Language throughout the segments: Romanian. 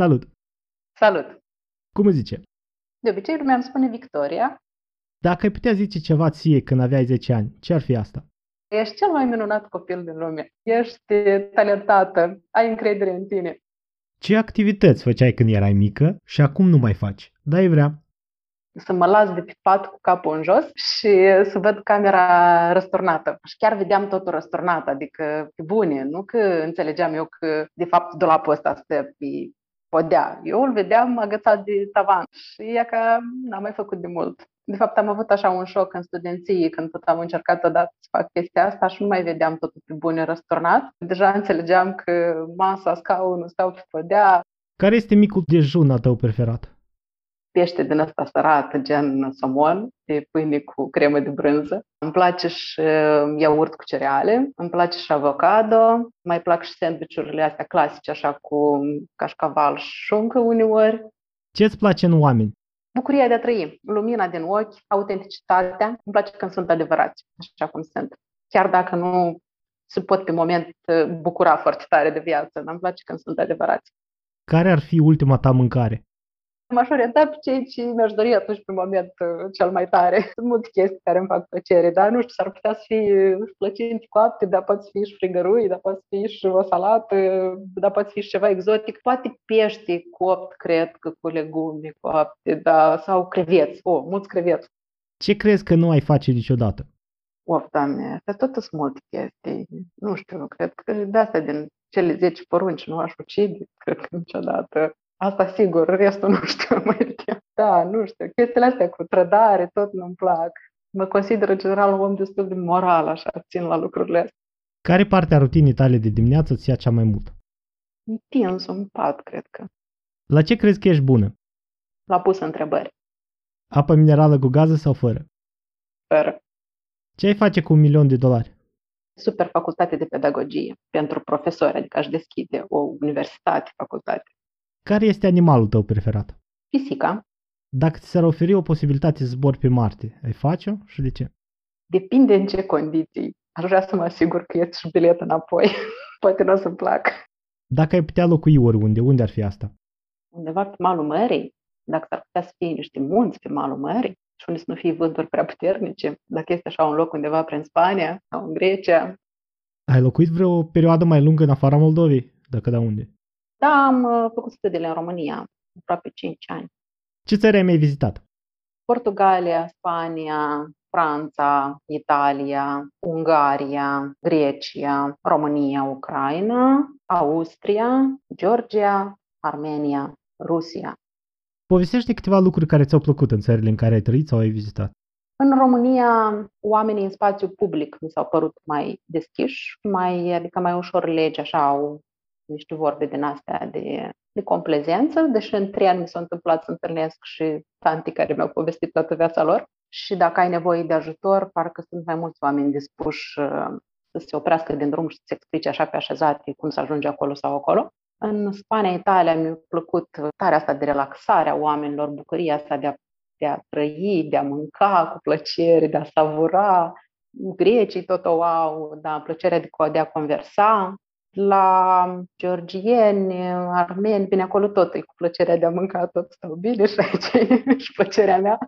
Salut! Salut! Cum îți zice? De obicei lumea îmi spune Victoria. Dacă ai putea zice ceva ție când aveai 10 ani, ce ar fi asta? Ești cel mai minunat copil din lume. Ești talentată. Ai încredere în tine. Ce activități făceai când erai mică și acum nu mai faci? Da, e vrea. Să mă las de pe pat cu capul în jos și să văd camera răsturnată. Și chiar vedeam totul răsturnat, adică pe bune, nu că înțelegeam eu că de fapt dulapul ăsta stă pe podea. Eu îl vedeam agățat de tavan și ea că n-am mai făcut de mult. De fapt, am avut așa un șoc în studenție când tot am încercat odată să fac chestia asta și nu mai vedeam totul pe bune răsturnat. Deja înțelegeam că masa, scaunul stau pe podea. Care este micul dejun al tău preferat? Pește din ăsta sărat, gen somon, de pâine cu cremă de brânză. Îmi place și uh, iaurt cu cereale, îmi place și avocado, mai plac și sandvișurile astea clasice, așa cu cașcaval și șuncă uneori. Ce îți place în oameni? Bucuria de a trăi, lumina din ochi, autenticitatea. Îmi place când sunt adevărați, așa cum sunt. Chiar dacă nu se pot pe moment uh, bucura foarte tare de viață, dar îmi place când sunt adevărați. Care ar fi ultima ta mâncare? M-aș orienta pe cei ce mi-aș dori atunci pe moment uh, cel mai tare. Sunt multe chestii care îmi fac plăcere, dar nu știu, s-ar putea să fie uh, plăcinti coapte, dar poate să fie și frigărui, dar poate să fie și o salată, dar poate să fie și ceva exotic. Poate pește copt, cred că cu legume coapte, da, sau creveți. O, oh, mulți creveți. Ce crezi că nu ai face niciodată? Of, doamne, astea tot sunt multe chestii. Nu știu, cred că de astea din cele 10 porunci nu aș ucide, cred că niciodată. Asta sigur, restul nu știu mai Da, nu știu, chestiile astea cu trădare, tot nu-mi plac. Mă consider în general un om destul de moral, așa, țin la lucrurile astea. Care parte a rutinii tale de dimineață ți ia cea mai mult? Întins în pat, cred că. La ce crezi că ești bună? La pus întrebări. Apă minerală cu gază sau fără? Fără. Ce ai face cu un milion de dolari? Super facultate de pedagogie pentru profesori, adică aș deschide o universitate, facultate. Care este animalul tău preferat? Pisica. Dacă ți s-ar oferi o posibilitate să zbori pe Marte, ai face-o și de ce? Depinde în ce condiții. Aș vrea să mă asigur că ești și bilet înapoi. Poate nu o să-mi plac. Dacă ai putea locui oriunde, unde ar fi asta? Undeva pe malul mării. Dacă s-ar putea să fie niște munți pe malul mării și unde să nu fie vânturi prea puternice. Dacă este așa un loc undeva prin Spania sau în Grecia. Ai locuit vreo perioadă mai lungă în afara Moldovei? Dacă da, unde? Da, am uh, făcut studiile în România, aproape 5 ani. Ce țări ai mai vizitat? Portugalia, Spania, Franța, Italia, Ungaria, Grecia, România, Ucraina, Austria, Georgia, Armenia, Rusia. Povestește câteva lucruri care ți-au plăcut în țările în care ai trăit sau ai vizitat. În România, oamenii în spațiu public mi s-au părut mai deschiși, mai, adică mai ușor legi, așa, au niște vorbe din astea de, de complezență, deși în trei ani mi s-a întâmplat să întâlnesc și tanti care mi-au povestit toată viața lor. Și dacă ai nevoie de ajutor, parcă sunt mai mulți oameni dispuși uh, să se oprească din drum și să-ți explice așa pe așezate cum să ajungi acolo sau acolo. În Spania, Italia, mi-a plăcut tare asta de relaxare a oamenilor, bucuria asta de a, de a trăi, de a mânca cu plăcere, de a savura. Grecii tot o au, da, plăcerea de, de a conversa la georgieni, armeni, bine, acolo tot e cu plăcerea de a mânca, tot stau bine și aici e și plăcerea mea.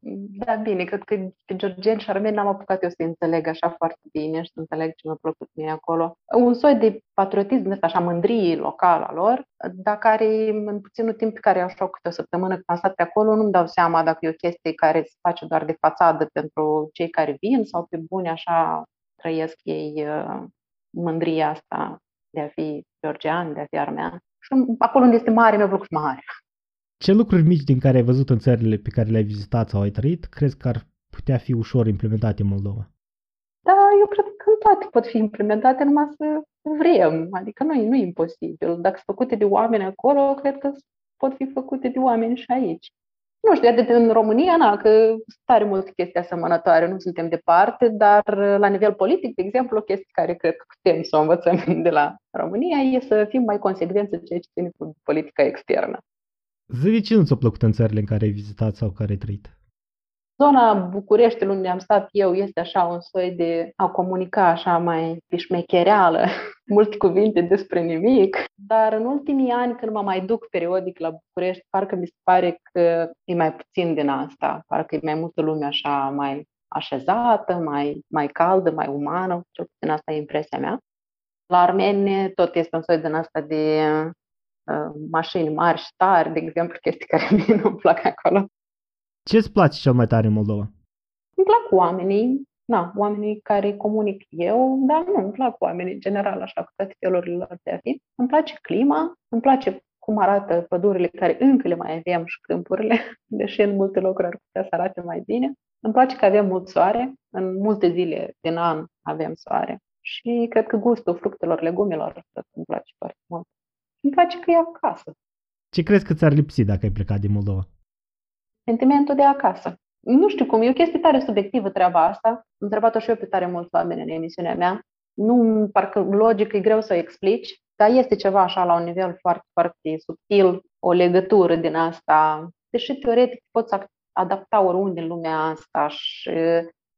Da, bine, cred că pe georgieni și armeni n-am apucat eu să înțeleg așa foarte bine și să înțeleg ce mi-a plăcut mie acolo. Un soi de patriotism ăsta, așa, mândrie locală a lor, dar care în puținul timp pe care așa câte o săptămână când am stat pe acolo, nu-mi dau seama dacă e o chestie care se face doar de fațadă pentru cei care vin sau pe bune așa trăiesc ei uh, mândria asta de a fi georgian, de a fi armean. Și acolo unde este mare, mi-a plăcut mare. Ce lucruri mici din care ai văzut în țările pe care le-ai vizitat sau ai trăit, crezi că ar putea fi ușor implementate în Moldova? Da, eu cred că toate pot fi implementate, numai să vrem. Adică nu, nu e imposibil. Dacă sunt făcute de oameni acolo, cred că pot fi făcute de oameni și aici nu știu, de în România, na, că sunt tare multe chestii asemănătoare, nu suntem departe, dar la nivel politic, de exemplu, o chestie care cred că putem să o învățăm de la România e să fim mai consecvenți în ceea ce ține cu politica externă. Zi ce nu ți-a plăcut în țările în care ai vizitat sau care ai trăit? Zona Bucureștiului unde am stat eu este așa un soi de a comunica așa mai pișmechereală, multe cuvinte despre nimic, dar în ultimii ani când mă mai duc periodic la București, parcă mi se pare că e mai puțin din asta, parcă e mai multă lume așa mai așezată, mai, mai caldă, mai umană, cel puțin asta e impresia mea. La Armenie tot este un soi din asta de uh, mașini mari și tari, de exemplu, chestii care mie nu-mi plac acolo. Ce îți place cel mai tare în Moldova? Îmi plac oamenii, na, oamenii care comunic eu, dar nu, îmi plac oamenii în general, așa, cu toate felurile lor de a fi. Îmi place clima, îmi place cum arată pădurile care încă le mai avem și câmpurile, deși în multe locuri ar putea să arate mai bine. Îmi place că avem mult soare, în multe zile din an avem soare și cred că gustul fructelor, legumilor îmi place foarte mult. Îmi place că e acasă. Ce crezi că ți-ar lipsi dacă ai plecat din Moldova? Sentimentul de acasă. Nu știu cum, e o chestie tare subiectivă treaba asta. Am întrebat-o și eu pe tare mulți oameni în emisiunea mea. Nu, parcă logic e greu să o explici, dar este ceva așa la un nivel foarte, foarte subtil, o legătură din asta, deși teoretic poți adapta oriunde în lumea asta și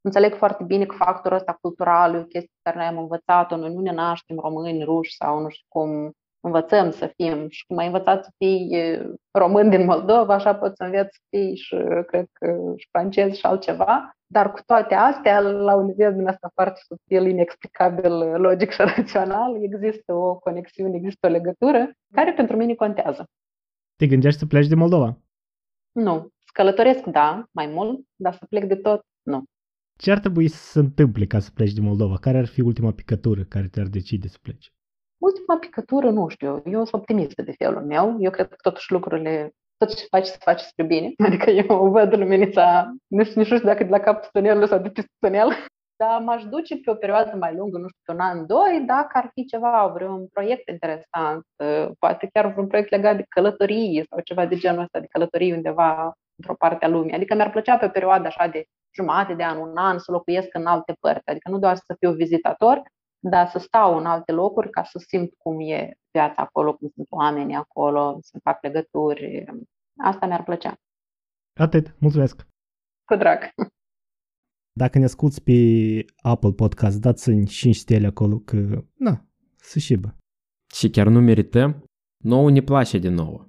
înțeleg foarte bine că factorul ăsta cultural e o chestie care noi am învățat-o, noi nu ne naștem români, ruși sau nu știu cum, învățăm să fim și cum ai învățat să fii român din Moldova, așa poți să înveți să fii și, cred că, și francez și altceva. Dar cu toate astea, la un nivel din asta foarte subtil, inexplicabil, logic și rațional, există o conexiune, există o legătură care pentru mine contează. Te gândești să pleci de Moldova? Nu. Călătoresc, da, mai mult, dar să plec de tot, nu. Ce ar trebui să se întâmple ca să pleci din Moldova? Care ar fi ultima picătură care te-ar decide să pleci? Ultima picătură, nu știu, eu sunt optimistă de felul meu. Eu cred că totuși lucrurile, tot ce faci, să faci spre bine. Adică eu văd luminița, nu știu, nu știu dacă de la capul tunelului sau de pe tunel, dar m-aș duce pe o perioadă mai lungă, nu știu, un an, doi, dacă ar fi ceva, vreun proiect interesant, poate chiar vreun proiect legat de călătorie sau ceva de genul ăsta, de călătorie undeva într-o parte a lumii. Adică mi-ar plăcea pe o perioadă așa de jumate de an, un an, să locuiesc în alte părți. Adică nu doar să fiu vizitator, dar să stau în alte locuri ca să simt cum e viața acolo, cum sunt oamenii acolo, să fac legături. Asta mi-ar plăcea. Atât. Mulțumesc. Cu drag. Dacă ne asculti pe Apple Podcast, dați-mi 5 stele acolo că, na, să șibă. Și chiar nu merităm? Nouă ne place de nouă.